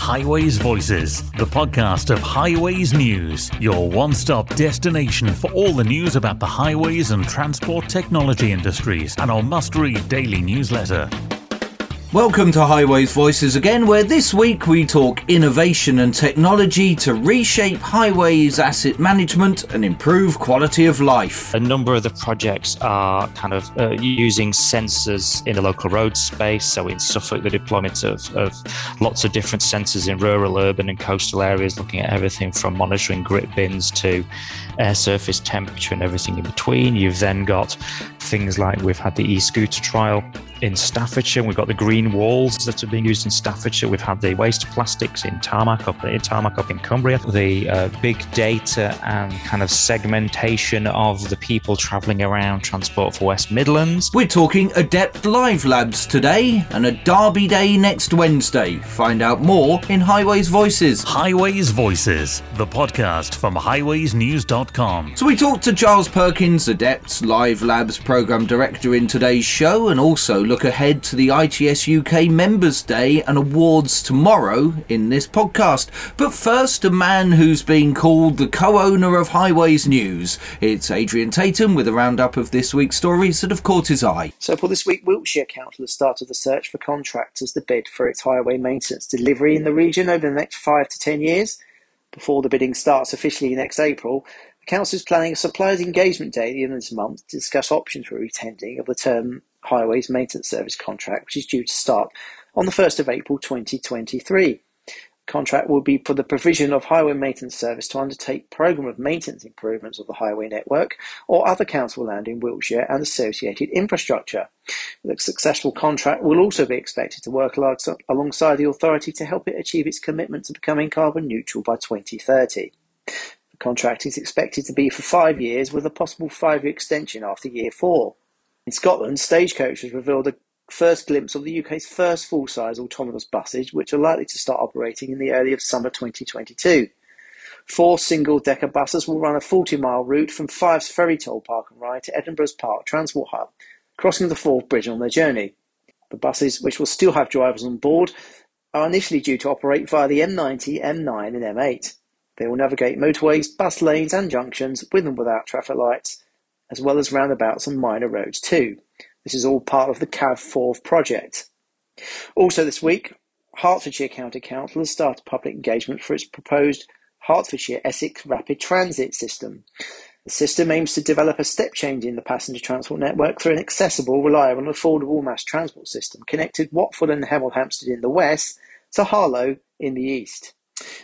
Highways Voices, the podcast of Highways News, your one stop destination for all the news about the highways and transport technology industries, and our must read daily newsletter. Welcome to Highways Voices again, where this week we talk innovation and technology to reshape highways asset management and improve quality of life. A number of the projects are kind of uh, using sensors in the local road space. So in Suffolk, the deployment of, of lots of different sensors in rural, urban, and coastal areas, looking at everything from monitoring grit bins to air surface temperature and everything in between. You've then got things like we've had the e scooter trial in Staffordshire. We've got the green walls that are being used in Staffordshire. We've had the waste plastics in tarmac up in tarmac up in Cumbria. The uh, big data and kind of segmentation of the people travelling around Transport for West Midlands. We're talking Adept Live Labs today and a Derby Day next Wednesday. Find out more in Highways Voices. Highways Voices, the podcast from highwaysnews.com. So we talked to Giles Perkins, Adept Live Labs program director in today's show and also look ahead to the ITS UK Members Day and awards tomorrow in this podcast. But first, a man who's been called the co owner of Highways News. It's Adrian Tatum with a roundup of this week's stories that have caught his eye. So, for this week, Wiltshire Council has started the search for contractors to bid for its highway maintenance delivery in the region over the next five to ten years. Before the bidding starts officially next April, the Council is planning a suppliers engagement day at the end of this month to discuss options for retendering of the term Highways Maintenance Service contract, which is due to start on the 1st of April 2023. The contract will be for the provision of highway maintenance service to undertake programme of maintenance improvements of the highway network or other council land in Wiltshire and associated infrastructure. The successful contract will also be expected to work alongside the authority to help it achieve its commitment to becoming carbon neutral by 2030. The contract is expected to be for five years with a possible five-year extension after year four. In Scotland, Stagecoach has revealed a first glimpse of the UK's first full-size autonomous buses, which are likely to start operating in the early of summer 2022. Four single-decker buses will run a 40-mile route from Fife's Ferry Toll Park and Ride to Edinburgh's Park Transport Hub, crossing the Forth Bridge on their journey. The buses, which will still have drivers on board, are initially due to operate via the M90, M9 and M8. They will navigate motorways, bus lanes and junctions with and without traffic lights as well as roundabouts and minor roads too. This is all part of the CAVForth project. Also this week, Hertfordshire County Council has started public engagement for its proposed Hertfordshire Essex Rapid Transit System. The system aims to develop a step change in the passenger transport network through an accessible, reliable and affordable mass transport system connected Watford and Hemel Hempstead in the west to Harlow in the east.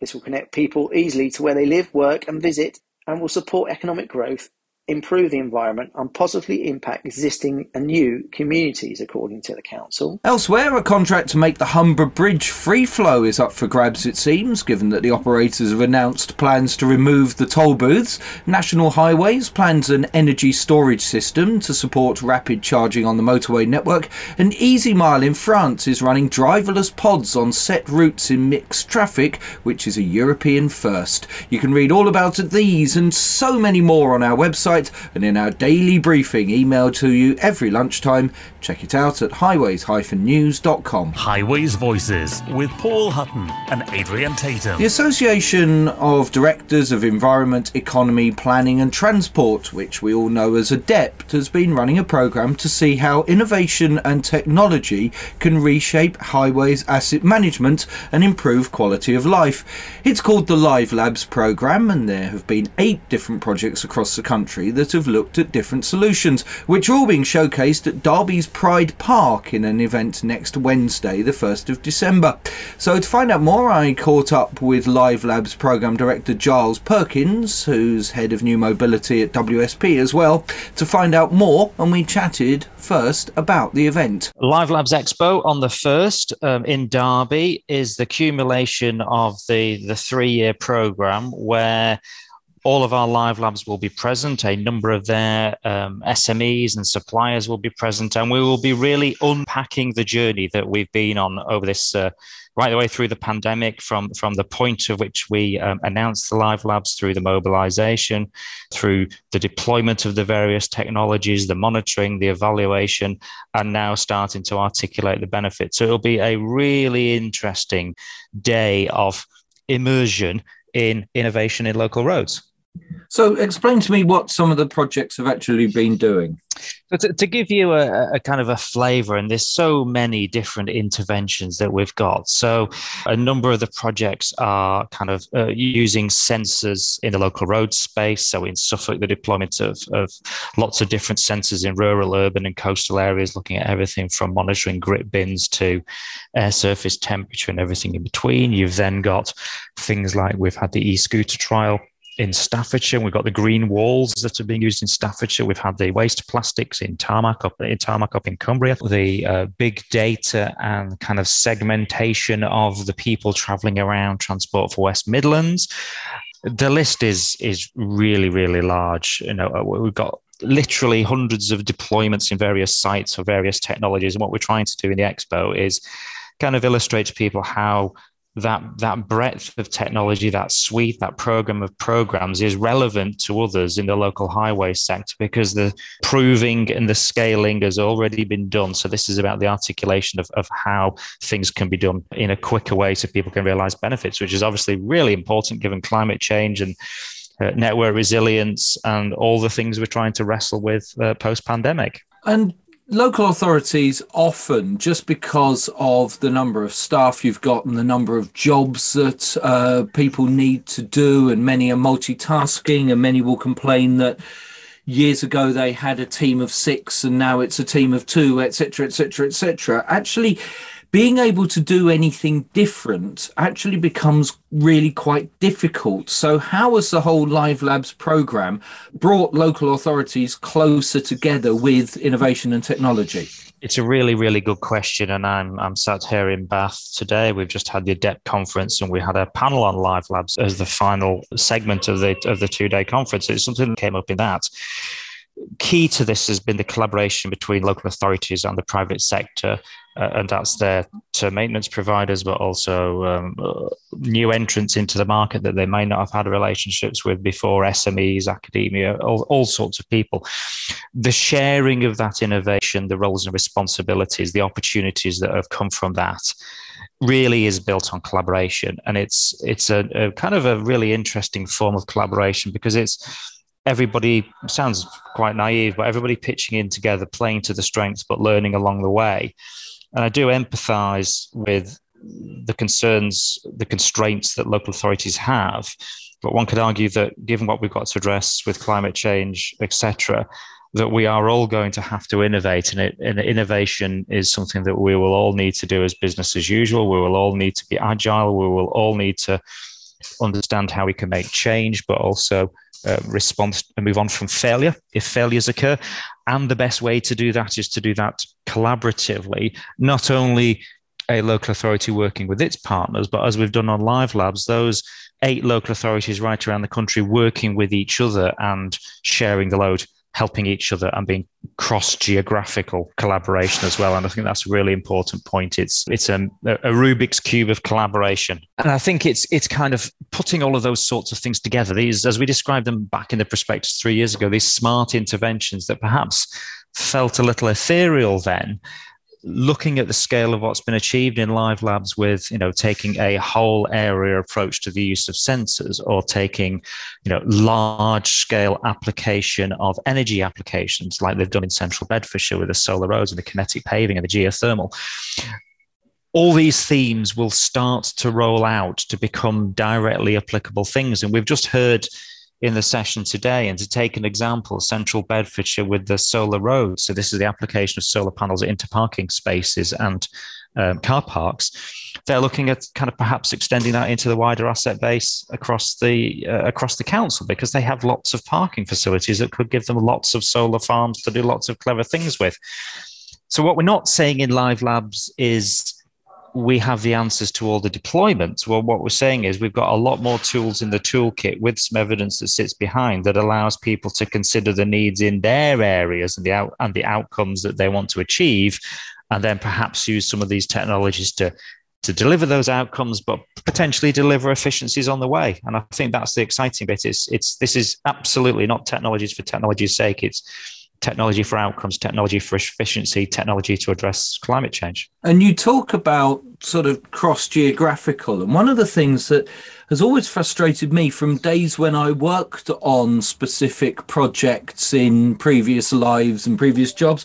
This will connect people easily to where they live, work and visit and will support economic growth improve the environment and positively impact existing and new communities, according to the council. Elsewhere, a contract to make the Humber Bridge free flow is up for grabs, it seems, given that the operators have announced plans to remove the toll booths. National Highways plans an energy storage system to support rapid charging on the motorway network, and Easy Mile in France is running driverless pods on set routes in mixed traffic, which is a European first. You can read all about these and so many more on our website website and in our daily briefing emailed to you every lunchtime. Check it out at highways-news.com. Highways Voices with Paul Hutton and Adrian Tatum. The Association of Directors of Environment, Economy, Planning and Transport, which we all know as ADEPT, has been running a programme to see how innovation and technology can reshape highways asset management and improve quality of life. It's called the Live Labs programme, and there have been eight different projects across the country that have looked at different solutions, which are all being showcased at Derby's Pride Park in an event next Wednesday, the 1st of December. So, to find out more, I caught up with Live Labs Programme Director Giles Perkins, who's head of new mobility at WSP as well, to find out more, and we chatted first about the event. Live Labs Expo on the 1st um, in Derby is the accumulation of the, the three year programme where all of our live labs will be present. A number of their um, SMEs and suppliers will be present, and we will be really unpacking the journey that we've been on over this uh, right the way through the pandemic, from from the point of which we um, announced the live labs, through the mobilization, through the deployment of the various technologies, the monitoring, the evaluation, and now starting to articulate the benefits. So it'll be a really interesting day of immersion in innovation in local roads. So, explain to me what some of the projects have actually been doing. So to, to give you a, a, kind of a flavor, and there's so many different interventions that we've got. So, a number of the projects are kind of uh, using sensors in the local road space. So, in Suffolk, the deployment of, of lots of different sensors in rural, urban, and coastal areas, looking at everything from monitoring grit bins to air surface temperature and everything in between. You've then got things like we've had the e scooter trial in Staffordshire. We've got the green walls that are being used in Staffordshire. We've had the waste plastics in tarmac up in tarmac up in Cumbria. The uh, big data and kind of segmentation of the people travelling around Transport for West Midlands. The list is is really really large. You know, uh, we've got literally hundreds of deployments in various sites for various technologies. And what we're trying to do in the expo is kind of illustrate to people how that that breadth of technology, that suite, that program of programs is relevant to others in the local highway sector because the proving and the scaling has already been done. So this is about the articulation of, of how things can be done in a quicker way so people can realize benefits, which is obviously really important given climate change and uh, network resilience and all the things we're trying to wrestle with uh, post pandemic. And local authorities often just because of the number of staff you've got and the number of jobs that uh, people need to do and many are multitasking and many will complain that years ago they had a team of six and now it's a team of two etc etc etc actually being able to do anything different actually becomes really quite difficult. So, how has the whole Live Labs program brought local authorities closer together with innovation and technology? It's a really, really good question. And I'm, I'm sat here in Bath today. We've just had the ADEPT conference and we had a panel on Live Labs as the final segment of the, of the two day conference. It's something that came up in that key to this has been the collaboration between local authorities and the private sector uh, and that's there to maintenance providers, but also um, uh, new entrants into the market that they may not have had relationships with before, SMEs, academia, all, all sorts of people. The sharing of that innovation, the roles and responsibilities, the opportunities that have come from that really is built on collaboration and it's it's a, a, kind of a really interesting form of collaboration because it's everybody sounds quite naive but everybody pitching in together playing to the strengths but learning along the way and I do empathise with the concerns, the constraints that local authorities have. But one could argue that given what we've got to address with climate change, etc., that we are all going to have to innovate, and, it, and innovation is something that we will all need to do as business as usual. We will all need to be agile. We will all need to understand how we can make change, but also uh, respond and move on from failure if failures occur. And the best way to do that is to do that collaboratively, not only a local authority working with its partners, but as we've done on Live Labs, those eight local authorities right around the country working with each other and sharing the load helping each other and being cross geographical collaboration as well. And I think that's a really important point. It's it's a, a, Rubik's cube of collaboration, and I think it's it's kind of putting all of those sorts of things together. These, as we described them back in the prospectus three years ago, these smart interventions that perhaps felt a little ethereal then looking at the scale of what's been achieved in live labs with you know taking a whole area approach to the use of sensors or taking you know large scale application of energy applications like they've done in central bedfordshire with the solar roads and the kinetic paving and the geothermal. All these themes will start to roll out to become directly applicable things. And we've just heard in the session today. And to take an example, Central Bedfordshire with the solar roads. So this is the application of solar panels into parking spaces and um, car parks. They're looking at kind of perhaps extending that into the wider asset base across the uh, across the council because they have lots of parking facilities that could give them lots of solar farms to do lots of clever things with. So what we're not saying in live labs is we have the answers to all the deployments. Well, what we're saying is we've got a lot more tools in the toolkit with some evidence that sits behind that allows people to consider the needs in their areas and the out, and the outcomes that they want to achieve, and then perhaps use some of these technologies to to deliver those outcomes, but potentially deliver efficiencies on the way. And I think that's the exciting bit. It's it's this is absolutely not technologies for technology's sake. It's technology for outcomes, technology for efficiency, technology to address climate change. And you talk about sort of cross geographical. And one of the things that has always frustrated me from days when I worked on specific projects in previous lives and previous jobs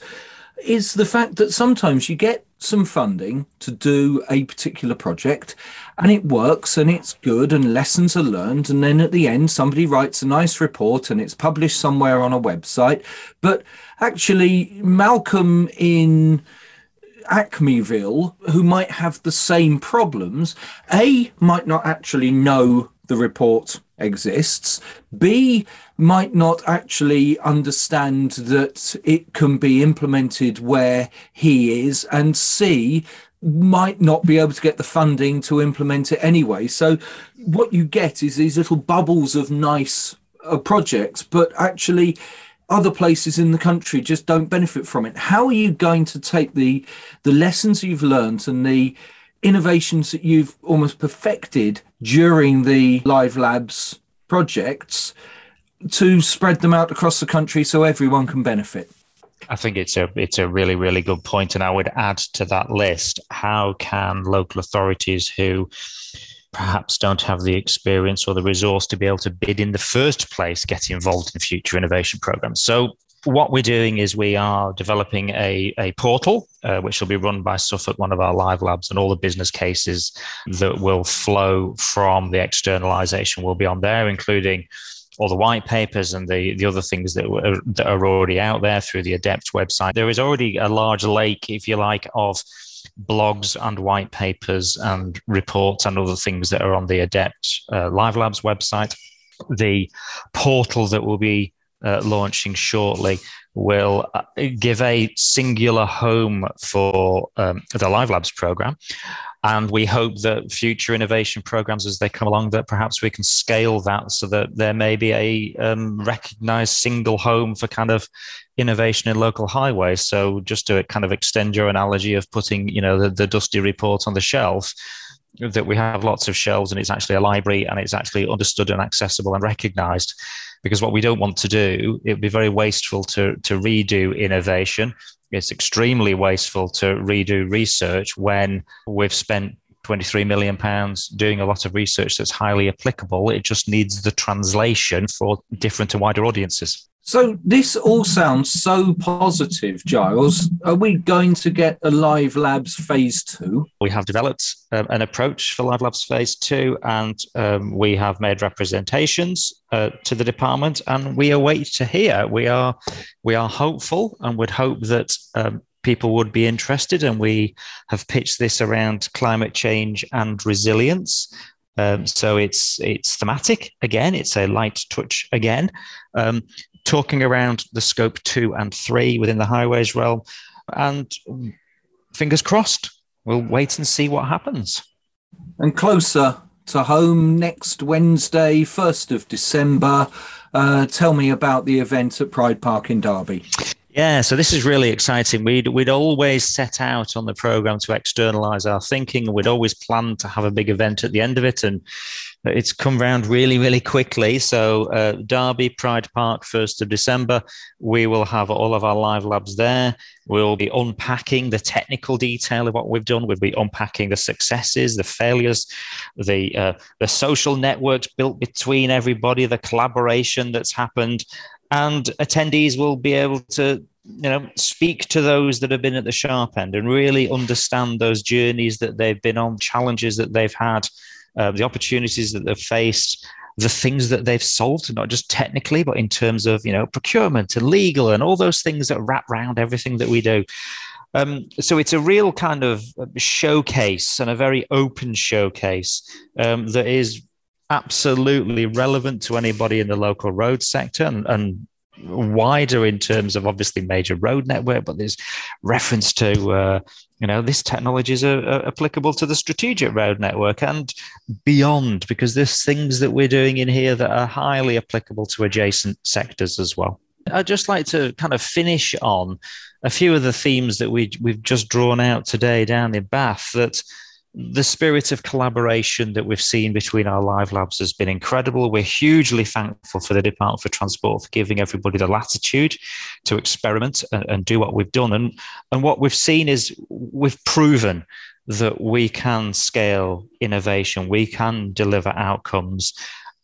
is the fact that sometimes you get some funding to do a particular project and it works and it's good and lessons are learned and then at the end somebody writes a nice report and it's published somewhere on a website but actually malcolm in acmeville who might have the same problems a might not actually know the report exists. B might not actually understand that it can be implemented where he is. And C might not be able to get the funding to implement it anyway. So what you get is these little bubbles of nice uh, projects, but actually other places in the country just don't benefit from it. How are you going to take the the lessons you've learned and the innovations that you've almost perfected during the live labs projects to spread them out across the country so everyone can benefit I think it's a it's a really really good point, and I would add to that list: how can local authorities who perhaps don't have the experience or the resource to be able to bid in the first place get involved in future innovation programs? So what we're doing is we are developing a, a portal uh, which will be run by Suffolk, one of our live labs, and all the business cases that will flow from the externalization will be on there, including all the white papers and the, the other things that, that are already out there through the Adept website. There is already a large lake, if you like, of blogs and white papers and reports and other things that are on the Adept uh, Live Labs website. The portal that will be uh, launching shortly will uh, give a singular home for um, the Live Labs program. And we hope that future innovation programs, as they come along, that perhaps we can scale that so that there may be a um, recognized single home for kind of innovation in local highways. So just to kind of extend your analogy of putting, you know, the, the dusty report on the shelf, that we have lots of shelves and it's actually a library and it's actually understood and accessible and recognized because what we don't want to do it would be very wasteful to to redo innovation it's extremely wasteful to redo research when we've spent 23 million pounds doing a lot of research that's highly applicable. It just needs the translation for different and wider audiences so this all sounds so positive, Giles. Are we going to get a Live Labs Phase Two? We have developed um, an approach for Live Labs Phase Two, and um, we have made representations uh, to the department, and we await to hear. We are we are hopeful, and would hope that. Um, people would be interested, and we have pitched this around climate change and resilience. Um, so it's it's thematic again. It's a light touch again. Um, talking around the scope two and three within the highways realm. And fingers crossed, we'll wait and see what happens. And closer to home next Wednesday, 1st of December. Uh, tell me about the event at Pride Park in Derby. Yeah, so this is really exciting. We'd we'd always set out on the program to externalize our thinking. and We'd always planned to have a big event at the end of it, and it's come round really, really quickly. So, uh, Derby Pride Park, 1st of December, we will have all of our live labs there. We'll be unpacking the technical detail of what we've done. We'll be unpacking the successes, the failures, the uh, the social networks built between everybody, the collaboration that's happened, and attendees will be able to you know speak to those that have been at the sharp end and really understand those journeys that they've been on, challenges that they've had uh, the opportunities that they've faced, the things that they've solved, not just technically, but in terms of you know procurement and legal and all those things that wrap around everything that we do. Um, so it's a real kind of showcase and a very open showcase um, that is absolutely relevant to anybody in the local road sector and, and wider in terms of obviously major road network, but there's reference to uh, you know this technology is uh, applicable to the strategic road network and beyond because there's things that we're doing in here that are highly applicable to adjacent sectors as well. I'd just like to kind of finish on a few of the themes that we we've just drawn out today down in Bath that the spirit of collaboration that we've seen between our live labs has been incredible. We're hugely thankful for the Department for Transport for giving everybody the latitude to experiment and, and, do what we've done. And, and what we've seen is we've proven that we can scale innovation, we can deliver outcomes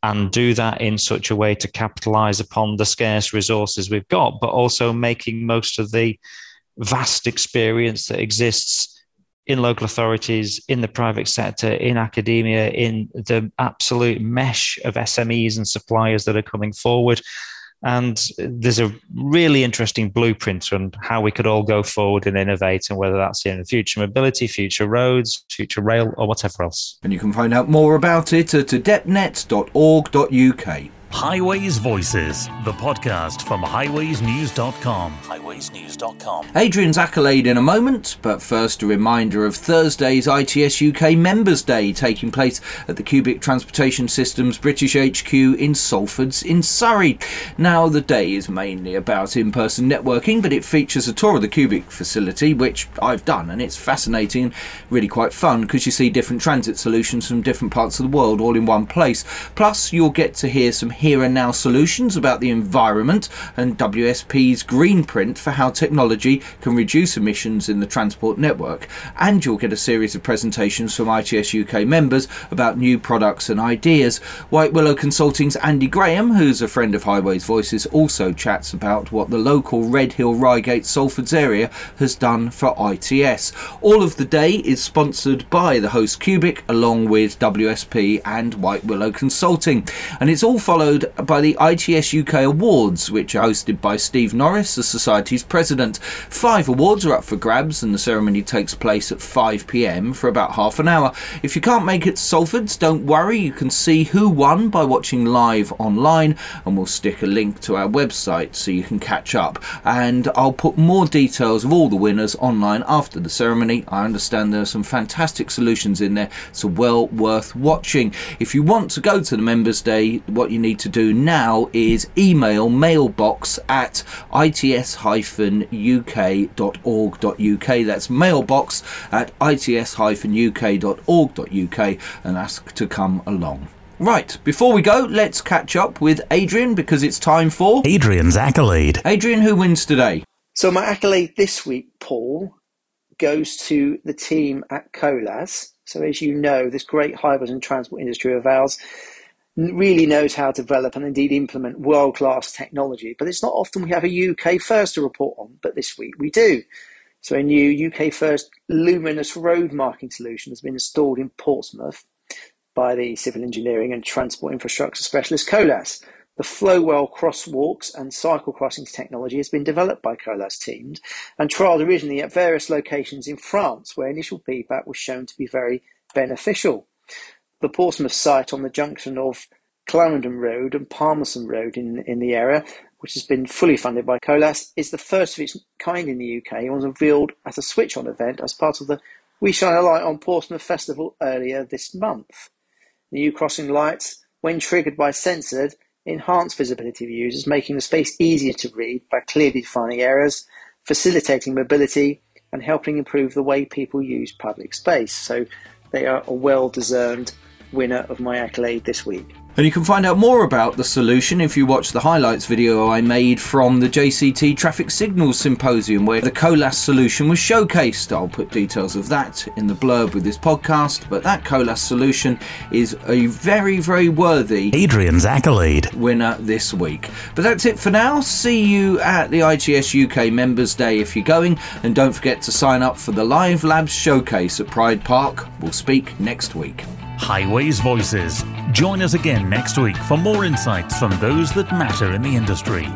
and do that in such a way to capitalize upon the scarce resources we've got, but also making most of the vast experience that exists in local authorities, in the private sector, in academia, in the absolute mesh of SMEs and suppliers that are coming forward. And there's a really interesting blueprint on how we could all go forward and innovate, and whether that's in the future mobility, future roads, future rail, or whatever else. And you can find out more about it at adeptnet.org.uk. Highways Voices, the podcast from highwaysnews.com. Highwaysnews.com. Adrian's accolade in a moment, but first a reminder of Thursday's ITS UK Members' Day taking place at the Cubic Transportation Systems British HQ in Salfords in Surrey. Now, the day is mainly about in person networking, but it features a tour of the Cubic facility, which I've done, and it's fascinating and really quite fun because you see different transit solutions from different parts of the world all in one place. Plus, you'll get to hear some here and now solutions about the environment and WSP's green print for how technology can reduce emissions in the transport network. And you'll get a series of presentations from ITS UK members about new products and ideas. White Willow Consulting's Andy Graham, who's a friend of Highways Voices, also chats about what the local Redhill Reigate Salfords area has done for ITS. All of the day is sponsored by the host Cubic along with WSP and White Willow Consulting. And it's all followed followed by the ITS UK Awards, which are hosted by Steve Norris, the Society's president. Five awards are up for grabs, and the ceremony takes place at 5 pm for about half an hour. If you can't make it to Salfords, don't worry, you can see who won by watching live online, and we'll stick a link to our website so you can catch up. And I'll put more details of all the winners online after the ceremony. I understand there are some fantastic solutions in there, so well worth watching. If you want to go to the Members' Day, what you need to do now is email mailbox at its-uk.org.uk. That's mailbox at its-uk.org.uk and ask to come along. Right, before we go, let's catch up with Adrian because it's time for Adrian's accolade. Adrian, who wins today? So, my accolade this week, Paul, goes to the team at Colas. So, as you know, this great highways and transport industry of ours really knows how to develop and indeed implement world class technology. But it's not often we have a UK first to report on, but this week we do. So, a new UK first luminous road marking solution has been installed in Portsmouth by the civil engineering and transport infrastructure specialist Colas. The Flowell crosswalks and cycle crossings technology has been developed by Colas teams and trialled originally at various locations in France, where initial feedback was shown to be very beneficial the Portsmouth site on the junction of Clarendon Road and Palmerston Road in, in the area, which has been fully funded by Colas, is the first of its kind in the UK and was unveiled at a switch on event as part of the We Shine a Light on Portsmouth Festival earlier this month. The new crossing lights, when triggered by censored, enhance visibility of users, making the space easier to read by clearly defining areas, facilitating mobility, and helping improve the way people use public space. So they are a well deserved winner of my accolade this week. And you can find out more about the solution if you watch the highlights video I made from the JCT Traffic Signals Symposium where the Colas solution was showcased. I'll put details of that in the blurb with this podcast, but that Colas solution is a very, very worthy Adrian's accolade winner this week. But that's it for now. See you at the ITS UK Members Day if you're going, and don't forget to sign up for the Live Labs showcase at Pride Park. We'll speak next week. Highways Voices. Join us again next week for more insights from those that matter in the industry.